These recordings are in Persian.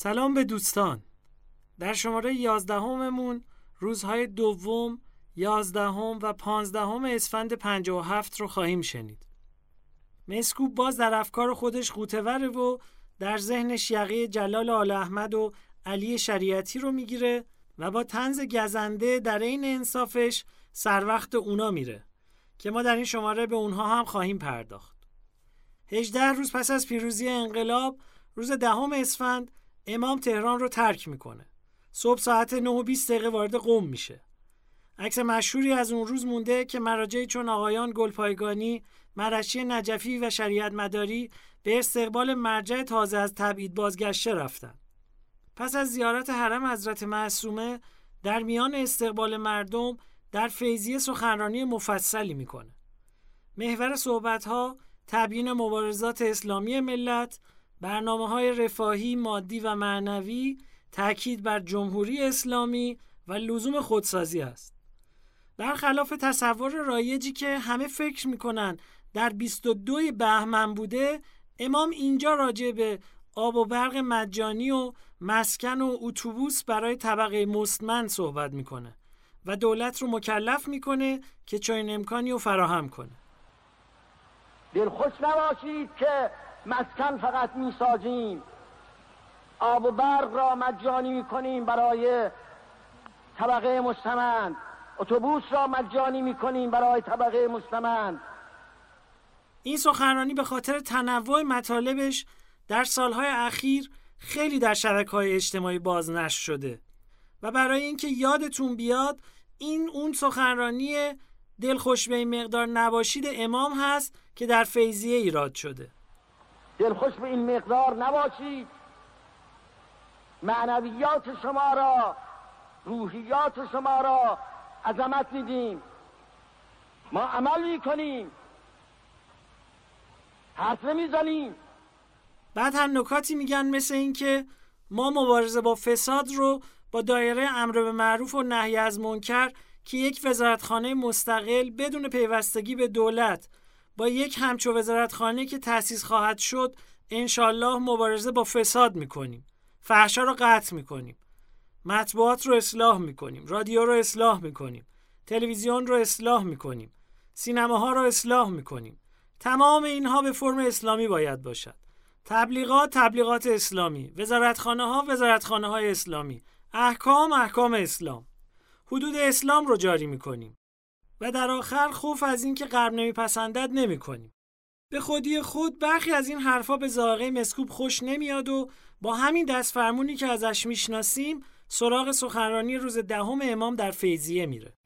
سلام به دوستان در شماره یازدهممون روزهای دوم، یازدهم و پانزدهم اسفند 57 رو خواهیم شنید. مسکوب باز در افکار خودش قوتوره و در ذهنش یقه جلال آل احمد و علی شریعتی رو می‌گیره و با تنز گزنده در این انصافش سر وقت اونا میره که ما در این شماره به اونها هم خواهیم پرداخت. 18 روز پس از پیروزی انقلاب روز دهم اسفند امام تهران رو ترک می‌کنه. صبح ساعت 9 و 20 دقیقه وارد قم میشه. عکس مشهوری از اون روز مونده که مراجعی چون آقایان گلپایگانی، مرشی نجفی و شریعت مداری به استقبال مرجع تازه از تبعید بازگشته رفتن. پس از زیارت حرم حضرت معصومه در میان استقبال مردم در فیضیه سخنرانی مفصلی می‌کنه. محور صحبت ها تبیین مبارزات اسلامی ملت، برنامه های رفاهی، مادی و معنوی، تاکید بر جمهوری اسلامی و لزوم خودسازی است. برخلاف تصور رایجی که همه فکر می‌کنن در 22 بهمن بوده امام اینجا راجع به آب و برق مجانی و مسکن و اتوبوس برای طبقه مستمن صحبت می‌کنه و دولت رو مکلف می‌کنه که چنین امکانی رو فراهم کنه دلخوش نباشید که مسکن فقط می‌سازیم. آب و برق را مجانی می‌کنیم برای طبقه مستمند. اتوبوس را مجانی می‌کنیم برای طبقه مستمند. این سخنرانی به خاطر تنوع مطالبش در سالهای اخیر خیلی در شبکه اجتماعی بازنشر شده و برای اینکه یادتون بیاد این اون سخنرانی دلخوش به این مقدار نباشید امام هست که در فیضیه ایراد شده. دلخوش به این مقدار نباشید. معنویات شما را روحیات شما را عظمت میدیم. ما عمل می‌کنیم. حرف نمی‌زنیم. بعد هم نکاتی میگن مثل اینکه ما مبارزه با فساد رو با دایره امر به معروف و نهی از منکر که یک وزارتخانه مستقل بدون پیوستگی به دولت با یک همچو وزارتخانه که تأسیس خواهد شد انشالله مبارزه با فساد می‌کنیم. فحشا رو قطع می‌کنیم. مطبوعات رو اصلاح می‌کنیم. رادیو رو اصلاح می‌کنیم. تلویزیون رو اصلاح می‌کنیم. سینماها رو اصلاح می‌کنیم. تمام اینها به فرم اسلامی باید باشد. تبلیغات تبلیغات اسلامی. وزارتخانه ها وزارتخانه های اسلامی. احکام احکام اسلام. حدود اسلام رو جاری می‌کنیم. و در آخر خوف از اینکه غرب نمیپسندد نمی‌کنیم. به خودی خود برخی از این حرفها به ذائقه مسکوب خوش نمیاد و با همین دست فرمونی که ازش می‌شناسیم سراغ سخنرانی روز دهم امام در فیضیه میره.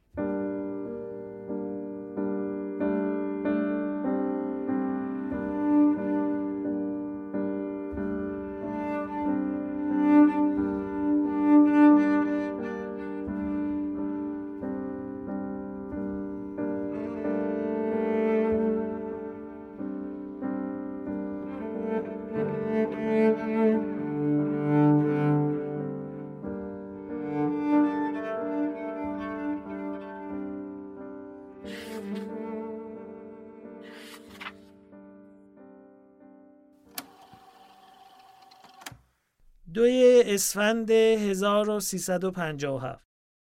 اسفند 1357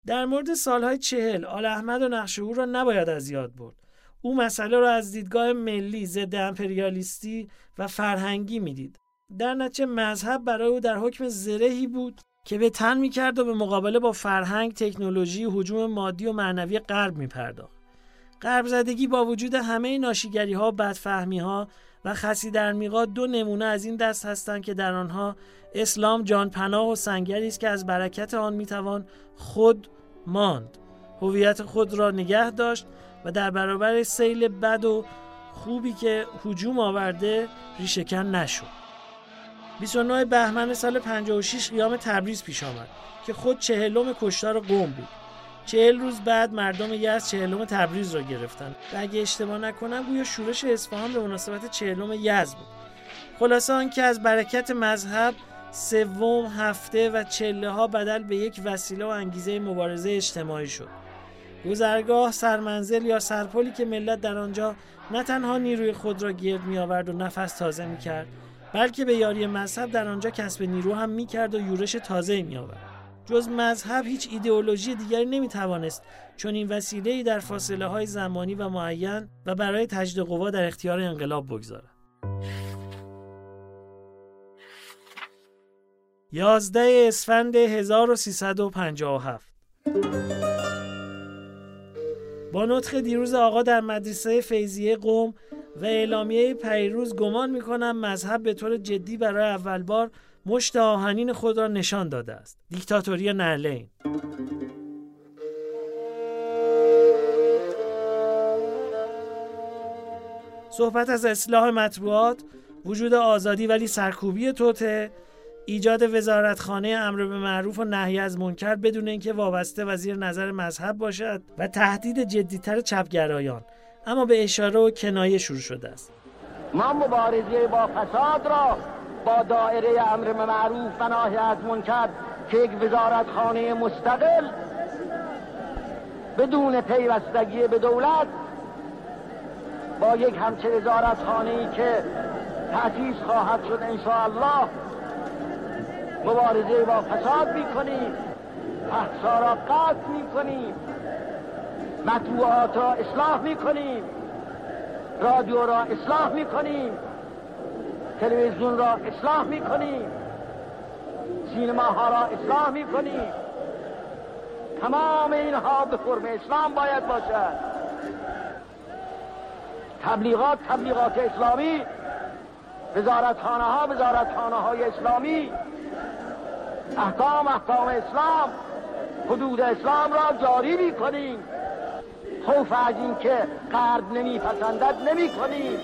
در مورد سالهای چهل آل احمد و نقش او را نباید از یاد برد. او مسئله را از دیدگاه ملی ضد امپریالیستی و فرهنگی می‌دید. در نتیجه مذهب برای او در حکم زرهی بود که به تن می‌کرد و به مقابله با فرهنگ، تکنولوژی، حجوم مادی و معنوی غرب میپرداخت. غرب زدگی با وجود همه ناشیگری ها، بدفهمی ها و خسی در میقات دو نمونه از این دست هستند که در آنها اسلام جان پناه و سنگری است که از برکت آن می‌توان خود ماند. هویت خود را نگه داشت و در برابر سیل بد و خوبی که هجوم آورده ریشهکن نشد. 29 بهمن سال 56 قیام تبریز پیش آمد که خود چهلم کشتار قوم بود. چهل روز بعد مردم یزد چهلم تبریز را گرفتند و اگه اشتباه نکنم گویا شورش اصفهان به مناسبت چهلم یزد بود. خلاصه آنکه از برکت مذهب سوم هفته و چله ها بدل به یک وسیله و انگیزه مبارزه اجتماعی شد. گذرگاه سرمنزل یا سرپلی که ملت در آنجا نه تنها نیروی خود را گرد می آورد و نفس تازه می کرد بلکه به یاری مذهب در آنجا کسب نیرو هم می‌کرد و یورش تازه می آورد. جز مذهب هیچ ایدئولوژی دیگری نمی‌توانست چون این وسیله در فاصله های زمانی و معین و برای تجدید قوا در اختیار انقلاب بگذارد. 11 اسفند 1357 با نطخ دیروز آقا در مدرسه فیضیه قوم و اعلامیه پیروز گمان می‌کنم مذهب به طور جدی برای اول بار مشت آهنین خود را نشان داده است. دیکتاتوری نرلین صحبت از اصلاح مطبوعات وجود آزادی ولی سرکوبی توته ایجاد وزارتخانه امر به معروف و نهی از منکر بدون اینکه وابسته و زیر نظر مذهب باشد و تهدید جدیتر چپگرایان. اما به اشاره و کنایه شروع شده است. ما مبارزه با فساد را با دایره امر معروف و نهی از منکر که یک وزارتخانه مستقل بدون پیوستگی به دولت با یک همچه وزارتخانه که تأسیس خواهد شد انشاءالله مبارزه با فساد می‌کنیم احسا را قطع می‌کنیم مطبوعات را اصلاح می‌کنیم رادیو را اصلاح می‌کنیم. تلویزیون را اصلاح می‌کنیم. سینماها را اصلاح می‌کنیم. تمام اینها به فرم اسلام باید باشد. تبلیغات تبلیغات اسلامی وزارتخانه ها وزارتخانه های اسلامی احکام احکام اسلام حدود اسلام را جاری می کنیم خوف از این که قرد نمیپسندد نمی کنیم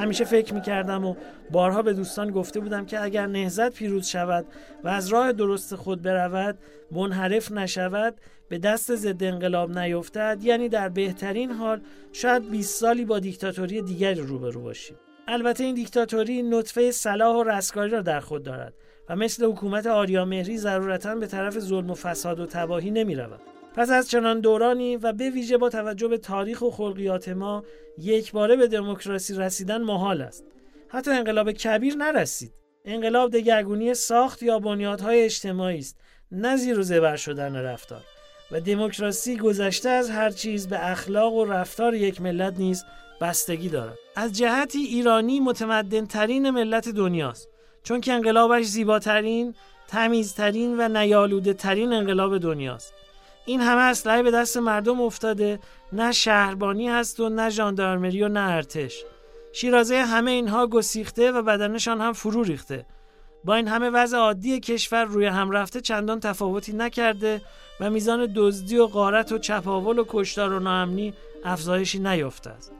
همیشه فکر می‌کردم و بارها به دوستان گفته بودم که اگر نهزت پیروز شود و از راه درست خود برود منحرف نشود به دست ضد انقلاب نیفتد یعنی در بهترین حال شاید 20 سالی با دیکتاتوری دیگری روبرو باشیم البته این دیکتاتوری نطفه صلاح و رستگاری را در خود دارد و مثل حکومت آریامهری ضرورتا به طرف ظلم و فساد و تباهی نمی رود. پس از چنان دورانی و به ویژه با توجه به تاریخ و خلقیات ما یک باره به دموکراسی رسیدن محال است. حتی انقلاب کبیر نرسید. انقلاب دگرگونی ساخت یا بنیادهای اجتماعی است نه زیر و زبر شدن رفتار. و دموکراسی گذشته از هر چیز به اخلاق و رفتار یک ملت نیز بستگی دارد. از جهتی ایرانی متمدن ترین ملت دنیاست. چون که انقلابش زیباترین تمیزترین و نیالوده ترین انقلاب دنیاست. این همه اسلحه به دست مردم افتاده. نه شهربانی هست و نه ژاندارمری و نه ارتش. شیرازه همه اینها گسیخته و بدنشان هم فرو ریخته. با این همه وضع عادی کشور روی هم رفته چندان تفاوتی نکرده و میزان دزدی و غارت و چپاول و کشتار و ناامنی افزایشی نیافته است.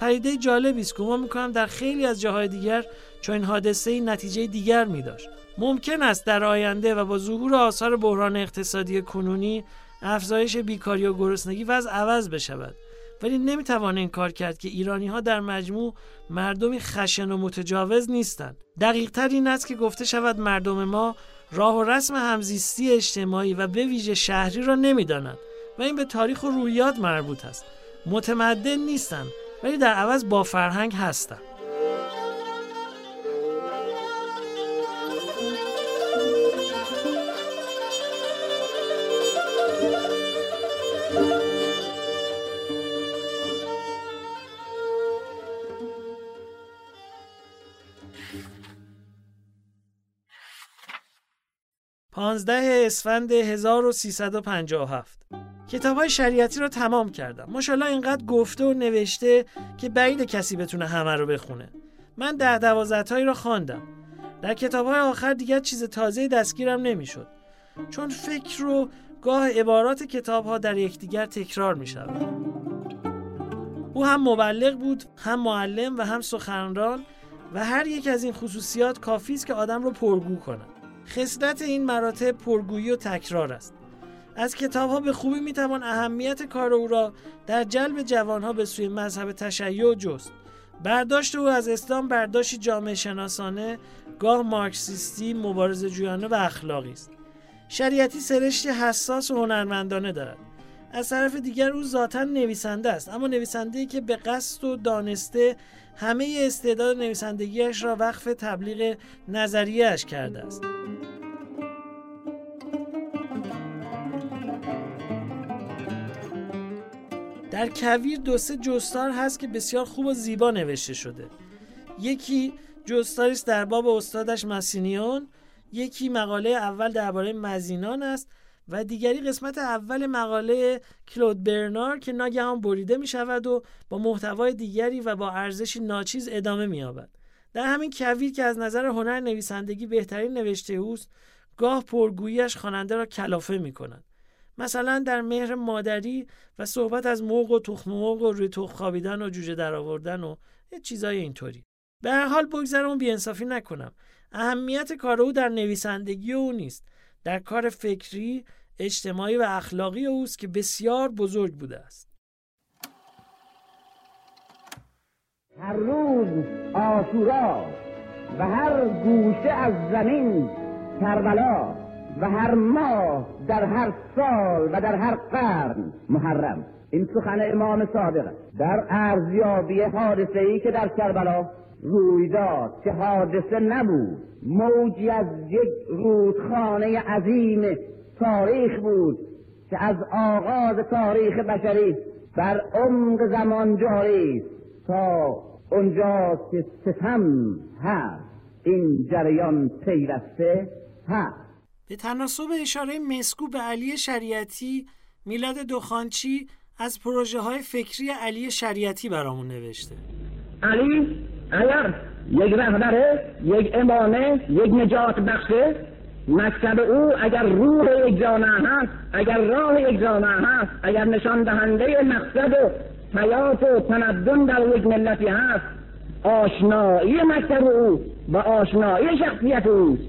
پدیده جالبی است گمان می‌کنم در خیلی از جاهای دیگر چون این حادثه ای نتیجه دیگر می داشت ممکن است در آینده و با ظهور آثار بحران اقتصادی کنونی افزایش بیکاری و گرسنگی وضع عوض بشود. ولی نمی‌توان این کار کرد که ایرانی ها در مجموع مردمی خشن و متجاوز نیستند. دقیق تر این است که گفته شود مردم ما راه و رسم همزیستی اجتماعی و به ویژه شهری را نمی‌دانند و این به تاریخ و رویات مربوط است. متمدن نیستند ولی در عوض با فرهنگ هستند. پانزده اسفند 1357 کتاب های شریعتی رو تمام کردم. ماشاءالله اینقدر گفته و نوشته که بعید کسی بتونه همه رو بخونه. من ده دوازده رو خواندم. در کتاب های آخر دیگر چیز تازه دستگیرم نمی‌شد. چون فکر رو گاه عبارات کتاب ها در یکدیگر تکرار می شود. او هم مبلغ بود هم معلم و هم سخنران و هر یک از این خصوصیات کافی است که آدم رو پرگو کند خصلت این مراتب پرگویی و تکرار است. از کتاب ها به خوبی می‌توان اهمیت کار او را در جلب جوانها به سوی مذهب تشیع جست. برداشت او از اسلام برداشتی جامعه شناسانه گاه مارکسیستی مبارز جویانه و اخلاقی است. شریعتی سرشتی حساس و هنرمندانه دارد. از طرف دیگر او ذاتا نویسنده است. اما نویسنده که به قصد و دانسته همه استعداد نویسندگیش را وقف تبلیغ نظریهش کرده است. در کویر دو سه جستار هست که بسیار خوب و زیبا نوشته شده. یکی جستاری است در باب استادش مسینیون یکی مقاله اول درباره مزینان است و دیگری قسمت اول مقاله کلود برنار که ناگهان بریده می شود و با محتوای دیگری و با ارزشی ناچیز ادامه می یابد. در همین کویر که از نظر هنر نویسندگی بهترین نوشته اوست گاه پرگوییش خواننده را کلافه می کند. مثلا در مهر مادری و صحبت از مرغ و تخم مرغ و روی تخم خوابیدن و جوجه درآوردن و یه چیزای اینطوری به هر حال بگذرم بیانصافی نکنم اهمیت کار او در نویسندگی او نیست در کار فکری اجتماعی و اخلاقی اوست که بسیار بزرگ بوده است. هر روز آشورا و هر گوشه از زمین کربلا و هر ماه در هر سال و در هر قرن محرم. این سخن امام صادق در ارزیابی حادثه ای که در کربلا روی داد که حادثه نبود. موجی از یک رودخانه عظیم تاریخ بود که از آغاز تاریخ بشری بر عمق زمان جاری تا اونجا که ستم هست. این جریان پیوسته هست. به تناسب اشاره مسکو به علی شریعتی میلاد دخانچی از پروژه های فکری علی شریعتی برامون نوشته. علی؟ اگر یک رهبره یک امامه یک نجات بخشه. مکتب او اگر روح یک جامعه هست اگر راه یک جامعه هست اگر نشان دهنده مقصد و حیات و تمدن در یک ملتی هست آشنایی مکتب او و آشنایی شخصیت اوست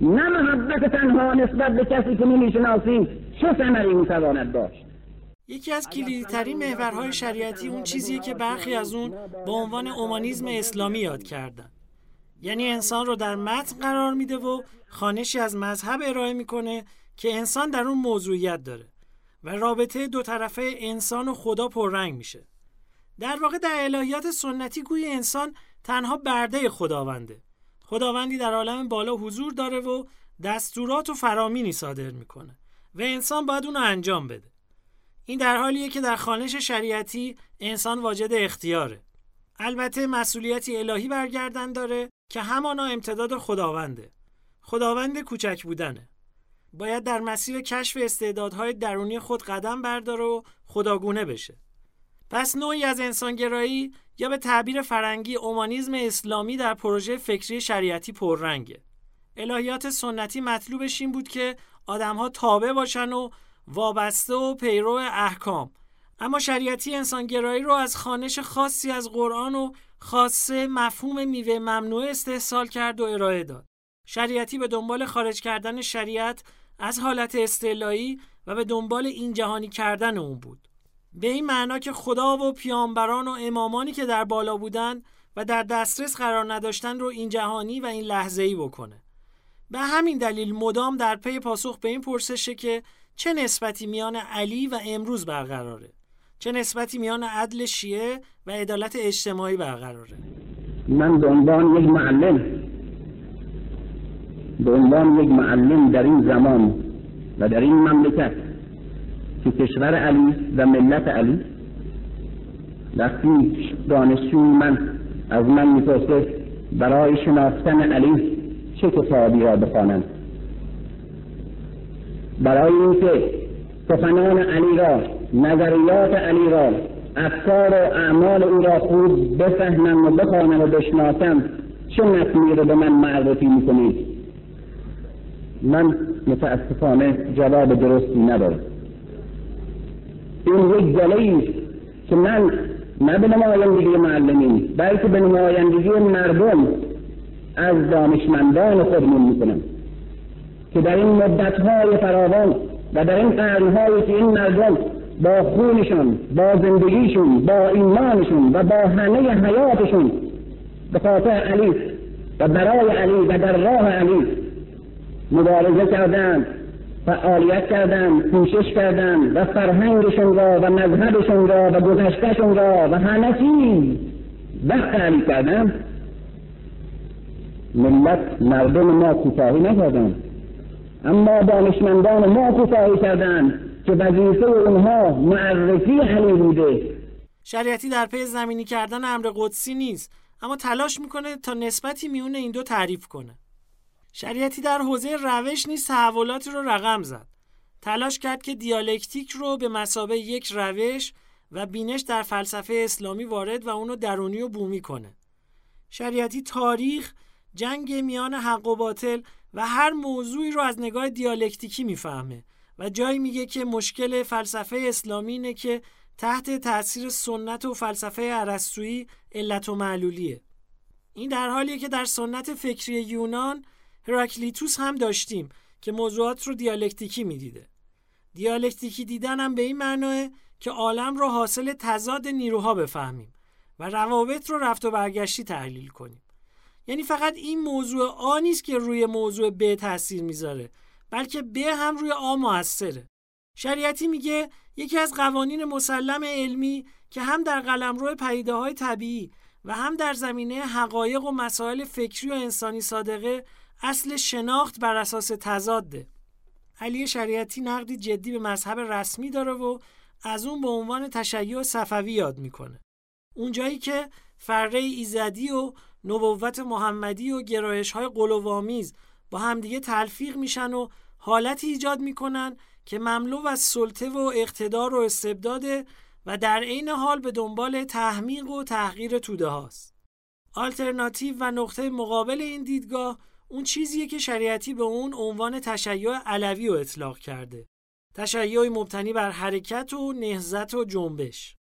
نه محبت تنها نسبت به کسی که نمی‌شناسیم چه ثمری می‌تواند داشت؟ یکی از کلیدیترین محورهای شریعتی اون چیزیه که برخی از اون به عنوان اومانیزم اسلامی یاد کردن. یعنی انسان رو در متن قرار میده و خانشی از مذهب ارائه می‌کنه که انسان در اون موضوعیت داره و رابطه دو طرفه انسان و خدا پررنگ میشه. در واقع در الهیات سنتی گوی انسان تنها برده خداونده. خداوندی در عالم بالا حضور داره و دستورات و فرامینی صادر می‌کنه و انسان باید اونو انجام بده. این در حالیه که در خانش شریعتی انسان واجد اختیاره. البته مسئولیتی الهی برگردن داره که همانا امتداد خداونده. خداوند کوچک بودنه. باید در مسیر کشف استعدادهای درونی خود قدم برداره و خداگونه بشه. پس نوعی از انسانگرایی یا به تعبیر فرنگی اومانیزم اسلامی در پروژه فکری شریعتی پررنگه. الهیات سنتی مطلوبش این بود که آدمها تابع باشن و وابسته و پیرو احکام اما شریعتی انسانگرایی رو از خانش خاصی از قرآن و خاصه مفهوم میوه ممنوع استحصال کرد و ارائه داد. شریعتی به دنبال خارج کردن شریعت از حالت استعلایی و به دنبال این جهانی کردن اون بود. به این معنا که خدا و پیامبران و امامانی که در بالا بودند و در دسترس قرار نداشتن رو این جهانی و این لحظه ای بکنه به همین دلیل مدام در پی پاسخ به این پرسشه که چه نسبتی میان علی و امروز برقراره؟ چه نسبتی میان عدل شیعه و عدالت اجتماعی برقراره؟ من به عنوان یک معلم به عنوان یک معلم در این زمان و در این مملکت که کشور علی و ملت علی وقتی دانشجوی من از من می‌پرسه برای شناختن علی چه کتابی را بخوانم برای اینکه سخنان علی را نظریات علی را افکار و اعمال او را خوب بفهمم و بخوانم و بشناسم چه متنی رو به من معرفی می‌کنید؟ من متاسفانه جواب درستی ندارم. این یک گله که من نه به نمایندگی معلمین بلکه به نمایندگی مردم از دانشمندان خودمون می‌کنم. که در این مدتهای فراوان و در این قرنهایی که این مردم با خونشون با زندگیشون با ایمانشون و با همه حیاتشون به خاطر علی و برای علی و در راه علی مبارزه کردند فعالیت کردن کوشش کردن و فرهنگشون را و مذهبشون را و گذشتهشون را و همه چیز وقت تعلیق کردن ملت مردم ما کوتاهی نکردن اما دانشمندان ما کوتاهی کردن که وظیفه اونها معرفی علی بوده. شریعتی در پی زمینی کردن امر قدسی نیست اما تلاش می‌کنه تا نسبتی میون این دو تعریف کنه. شریعتی در حوزه روش نیز تحولاتی رو رقم زد. تلاش کرد که دیالکتیک رو به مسابه یک روش و بینش در فلسفه اسلامی وارد و اونو درونی و بومی کنه. شریعتی تاریخ جنگ میان حق و باطل و هر موضوعی رو از نگاه دیالکتیکی می‌فهمه و جایی میگه که مشکل فلسفه اسلامی اینه که تحت تاثیر سنت و فلسفه ارسطویی علت و معلولیه. این در حالیه که در سنت فکری یونان هراکلیتوس هم داشتیم که موضوعات رو دیالکتیکی می‌دیده. دیالکتیکی دیدن هم به این معناه که عالم رو حاصل تضاد نیروها بفهمیم و روابط رو رفت و برگشتی تحلیل کنیم. یعنی فقط این موضوع آ نیست که روی موضوع ب تاثیر می‌ذاره بلکه ب هم روی آ موثره. شریعتی میگه یکی از قوانین مسلم علمی که هم در قلمرو پدیده های طبیعی و هم در زمینه حقایق و مسائل فکری و انسانی صادقه اصل شناخت بر اساس تضاده. علی شریعتی نقدی جدی به مذهب رسمی داره و از اون به عنوان تشیع صفوی یاد می‌کنه. اونجایی که فره ایزدی و نبوت محمدی و گرایش های قلوامیز با همدیگه تلفیق میشن و حالتی ایجاد می‌کنن که مملو از سلطه و اقتدار و استبداده و در عین حال به دنبال تحمیق و تحقیر توده هاست. آلترناتیو و نقطه مقابل این دیدگاه اون چیزیه که شریعتی به اون عنوان تشیع علوی و اطلاق کرده. تشیع مبتنی بر حرکت و نهزت و جنبش.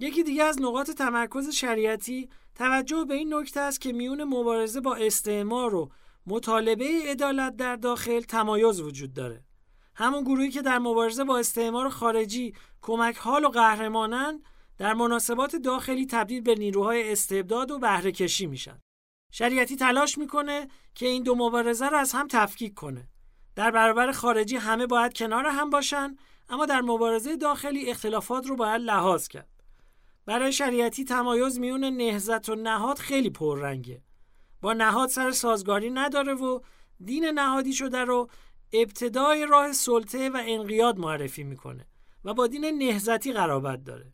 یکی دیگه از نقاط تمرکز شریعتی توجه به این نکته است که میون مبارزه با استعمار و مطالبه عدالت در داخل تمایز وجود داره. همون گروهی که در مبارزه با استعمار خارجی کمک حال و قهرمانن در مناسبات داخلی تبدیل به نیروهای استبداد و بهره کشی میشن. شریعتی تلاش می‌کنه که این دو مبارزه رو از هم تفکیک کنه. در برابر خارجی همه باید کنار هم باشن اما در مبارزه داخلی اختلافات رو باید لحاظ کرد. برای شریعتی تمایز میون نهزت و نهاد خیلی پررنگه. با نهاد سر سازگاری نداره و دین نهادی شده رو ابتدای راه سلطه و انقیاد معرفی می‌کنه و با دین نهزتی قرابت داره.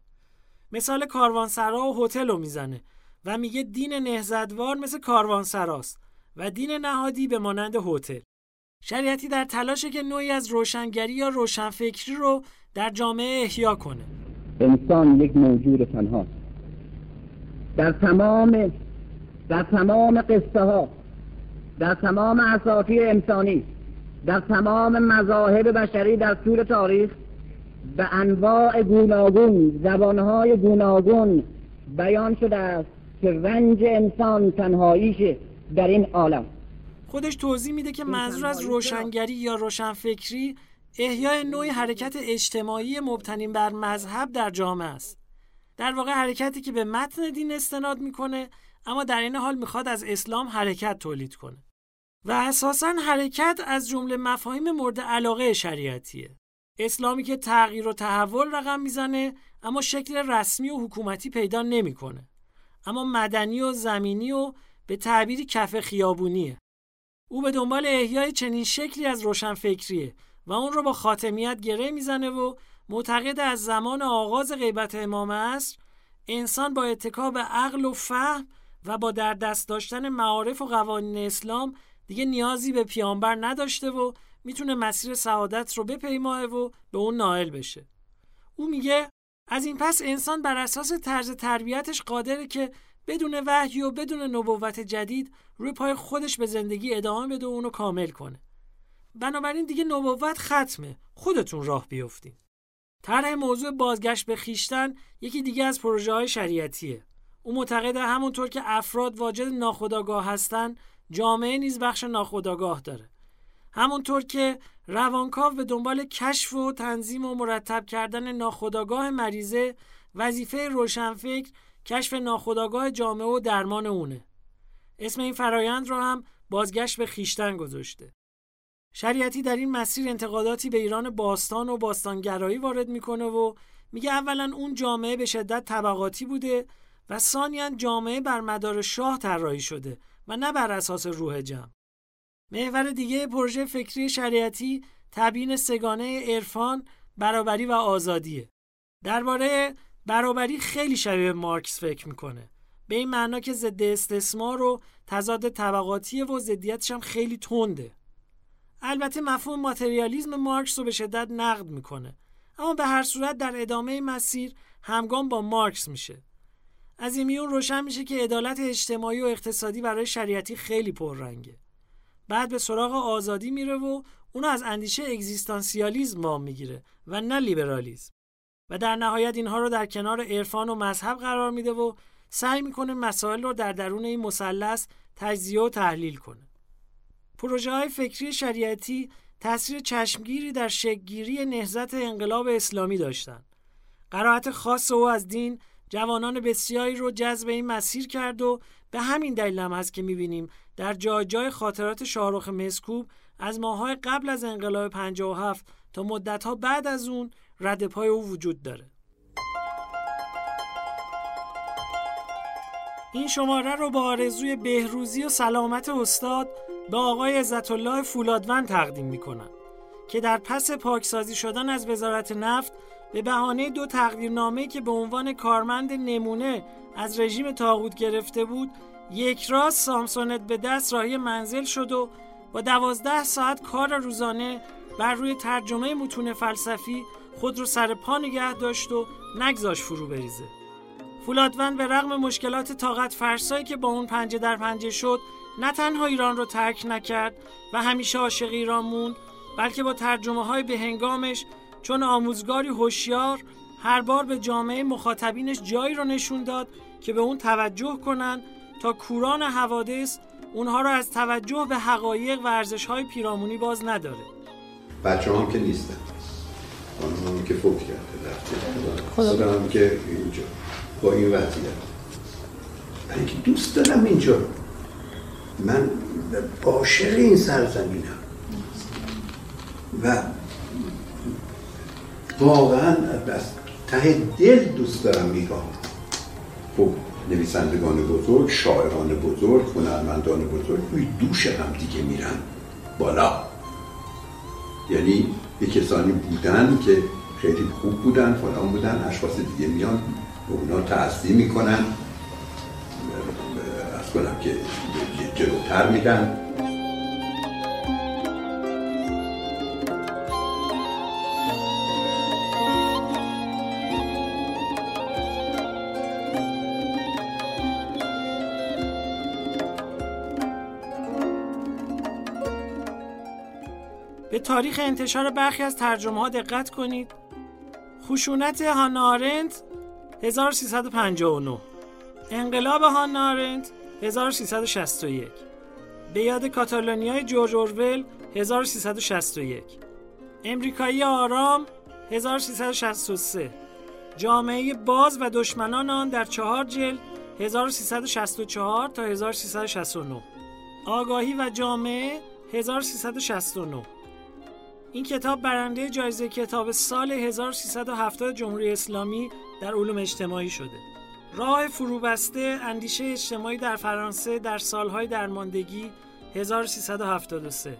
مثال کاروانسرا و هتل رو می‌زنه و میگه دین نهزتوار مثل کاروانسراست و دین نهادی به مانند هتل. شریعتی در تلاشه که نوعی از روشنگری یا روشنفکری رو در جامعه احیا کنه. انسان یک موجود تنهاست. در تمام در تمام قصه ها در تمام اساطیر انسانی در تمام مذاهب بشری در طول تاریخ به انواع گوناگون زبانهای گوناگون بیان شده است که رنج انسان تنهاییشه در این عالم. خودش توضیح میده که منظور از روشنگری یا روشنفکری احیای نوعی حرکت اجتماعی مبتنی بر مذهب در جامعه است. در واقع حرکتی که به متن دین استناد می‌کنه اما در این حال می‌خواد از اسلام حرکت تولید کنه. و اساسا حرکت از جمله مفاهیم مورد علاقه شریعتیه. اسلامی که تغییر و تحول رقم می‌زنه اما شکل رسمی و حکومتی پیدا نمی‌کنه. اما مدنی و زمینی و به تعبیری کف خیابونیه. او به دنبال احیای چنین شکلی از روشنفکریه و اون رو با خاتمیت گره می‌زنه و معتقد از زمان آغاز غیبت امام عصر انسان با اتکا عقل و فهم و با در دست داشتن معارف و قوانین اسلام دیگه نیازی به پیامبر نداشته و می‌تونه مسیر سعادت رو بپیماه و به اون نائل بشه. او میگه از این پس انسان بر اساس طرز تربیتش قادره که بدون وحی و بدون نبوت جدید روی پای خودش به زندگی ادامه بده و اونو کامل کنه. بنابراین دیگه نبوت ختمه. خودتون راه بیفتین. طرح موضوع بازگشت به خیشتن یکی دیگه از پروژه های شریعتیه. او معتقده همونطور که افراد واجد ناخودآگاه هستن جامعه نیز بخش ناخودآگاه داره. همونطور که روانکاو به دنبال کشف و تنظیم و مرتب کردن ناخودآگاه مریضه وظیفه روشنفکر کشف ناخودآگاه جامعه و درمان اونه. اسم این فرایند رو هم بازگشت به خیشتن گذاشته. شریعتی در این مسیر انتقاداتی به ایران باستان و باستانگرایی وارد می‌کنه و میگه اولا اون جامعه به شدت طبقاتی بوده و ثانیا جامعه بر مدار شاه طراحی شده و نه بر اساس روح جمع. محور دیگه پروژه فکری شریعتی تبیین سگانه عرفان، برابری و آزادیه. درباره برابری خیلی شبیه مارکس فکر می‌کنه. به این معنا که ضد استثمار و تضاد طبقاتی و ضدیتش هم خیلی تنده. البته مفهوم ماتریالیزم مارکس رو به شدت نقد می‌کنه. اما به هر صورت در ادامه مسیر همگام با مارکس میشه. از این میون روشن میشه که عدالت اجتماعی و اقتصادی برای شریعتی خیلی پررنگه. بعد به سراغ آزادی میره و اونو از اندیشه اگزیستانسیالیزم وام می‌گیره و نه لیبرالیزم. و در نهایت اینها رو در کنار عرفان و مذهب قرار میده و سعی می‌کنه مسائل رو در درون این مثلث تجزیه و تحلیل کنه. پروژه های فکری شریعتی تاثیر چشمگیری در شکگیری نهزت انقلاب اسلامی داشتند. قرائت خاص او از دین جوانان بسیاری رو جذب این مسیر کرد و به همین دلیل هم هست که می‌بینیم در جای جای خاطرات شاهرخ مسکوب از ماهای قبل از انقلاب 57 تا مدتها بعد از اون رد پای او وجود داره. این شماره رو با آرزوی بهروزی و سلامت استاد به آقای عزت الله فولادوند تقدیم می‌کنم که در پس پاکسازی شدن از وزارت نفت به بهانه دو تقدیرنامه که به عنوان کارمند نمونه از رژیم تاغوت گرفته بود یک راست سامسونت به دست راهی منزل شد و با دوازده ساعت کار روزانه بر روی ترجمه متون فلسفی خود رو سر پا نگه داشت و نگذاش فرو بریزه. فولادوند به رغم مشکلات طاقت فرسایی که با اون پنجه در پنجه شد نه تنها ایران رو ترک نکرد و همیشه عاشق ایران موند بلکه با ترجمه های به هنگامش چون آموزگاری هوشیار هر بار به جامعه مخاطبینش جایی رو نشون داد که به اون توجه کنند تا کوران حوادث اونها رو از توجه به حقایق و ارزش های پیرامونی باز نداره. بچه هم که نیستن. هم که فوت کرده خدا هم که اینجا. با این وضعیت. من که دوست دارم اینجا. من عاشق این سرزمینم. و واقعا از ته دل دوست دارم ایران خب نویسندگان بزرگ شاعران بزرگ هنرمندان بزرگ روی دوش هم دیگه میرن بالا. یعنی یه کسانی بودن که خیلی خوب بودن فلان بودن اشخاص دیگه میان. اونا تعصیب می‌کنن از کنم که جلوتر میدن. به تاریخ انتشار برخی از ترجمه ها دقت کنید. خشونت هانا 1359 انقلاب هانا آرنت 1361 به یاد کاتالونیای جورج اورول 1361 امریکایی آرام 1363 جامعه باز و دشمنان آن در چهار جلد 1364 تا 1369 آگاهی و جامعه 1369 این کتاب برنده جایزه کتاب سال 1370 جمهوری اسلامی در علوم اجتماعی شده. راه فروبسته اندیشه اجتماعی در فرانسه در سالهای درماندگی 1373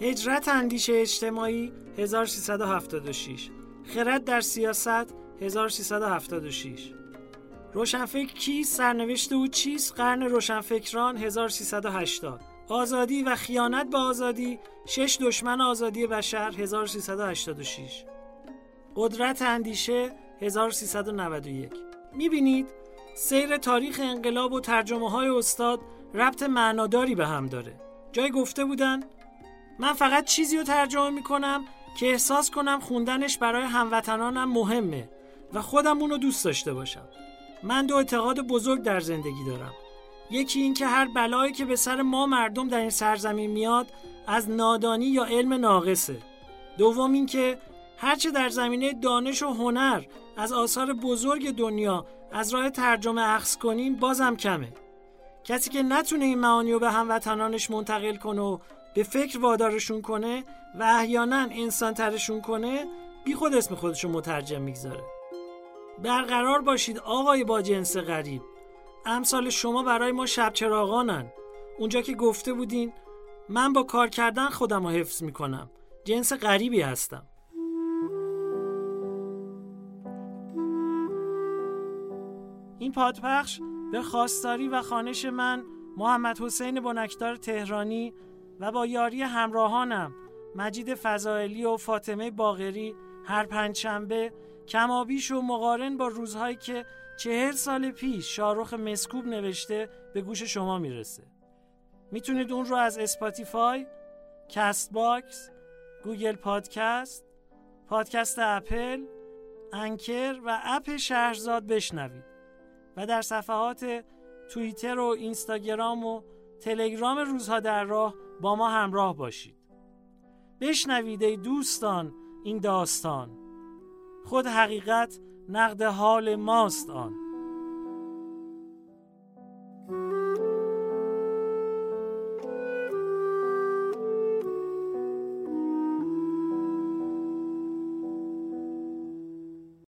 هجرت اندیشه اجتماعی 1376 خرد در سیاست 1376 روشنفکر کیست سرنوشت او چیست؟ قرن روشنفکران 1380 آزادی و خیانت به آزادی شش دشمن آزادی بشر 1386 قدرت اندیشه 1391 می‌بینید؟ سیر تاریخ انقلاب و ترجمه های استاد ربط معناداری به هم داره. جای گفته بودن من فقط چیزی رو ترجمه می‌کنم که احساس کنم خوندنش برای هموطنانم مهمه و خودم اونو دوست داشته باشم. من دو اعتقاد بزرگ در زندگی دارم. یکی این که هر بلایی که به سر ما مردم در این سرزمین میاد از نادانی یا علم ناقصه. دوم اینکه هرچه در زمینه دانش و هنر از آثار بزرگ دنیا از راه ترجمه اخذ کنیم بازم کمه. کسی که نتونه این معانی رو به هموطنانش منتقل کنه و به فکر وادارشون کنه و احیانا انسان ترشون کنه بی خود اسم خودشو مترجم می‌گذاره. برقرار باشید آقای با جنس غریب. امثال شما برای ما شب چراغانن. اونجا که گفته بودین من با کار کردن خودم رو حفظ می‌کنم. جنس غریبی هستم. این پادپخش به خواستاری و خانش من محمد حسین بنکدار تهرانی و با یاری همراهانم مجید فضائلی و فاطمه باقری هر پنجشنبه کمابیش و مقارن با روزهایی که چهل سال پیش شاهرخ مسکوب نوشته به گوش شما می‌رسه. می‌تونید اون رو از اسپاتیفای، کست باکس، گوگل پادکست، پادکست اپل، انکر و اپ شهرزاد بشنوید و در صفحات توییتر و اینستاگرام و تلگرام روزها در راه با ما همراه باشید. بشنوید ای دوستان این داستان. خود حقیقت نقد حال ماست آن.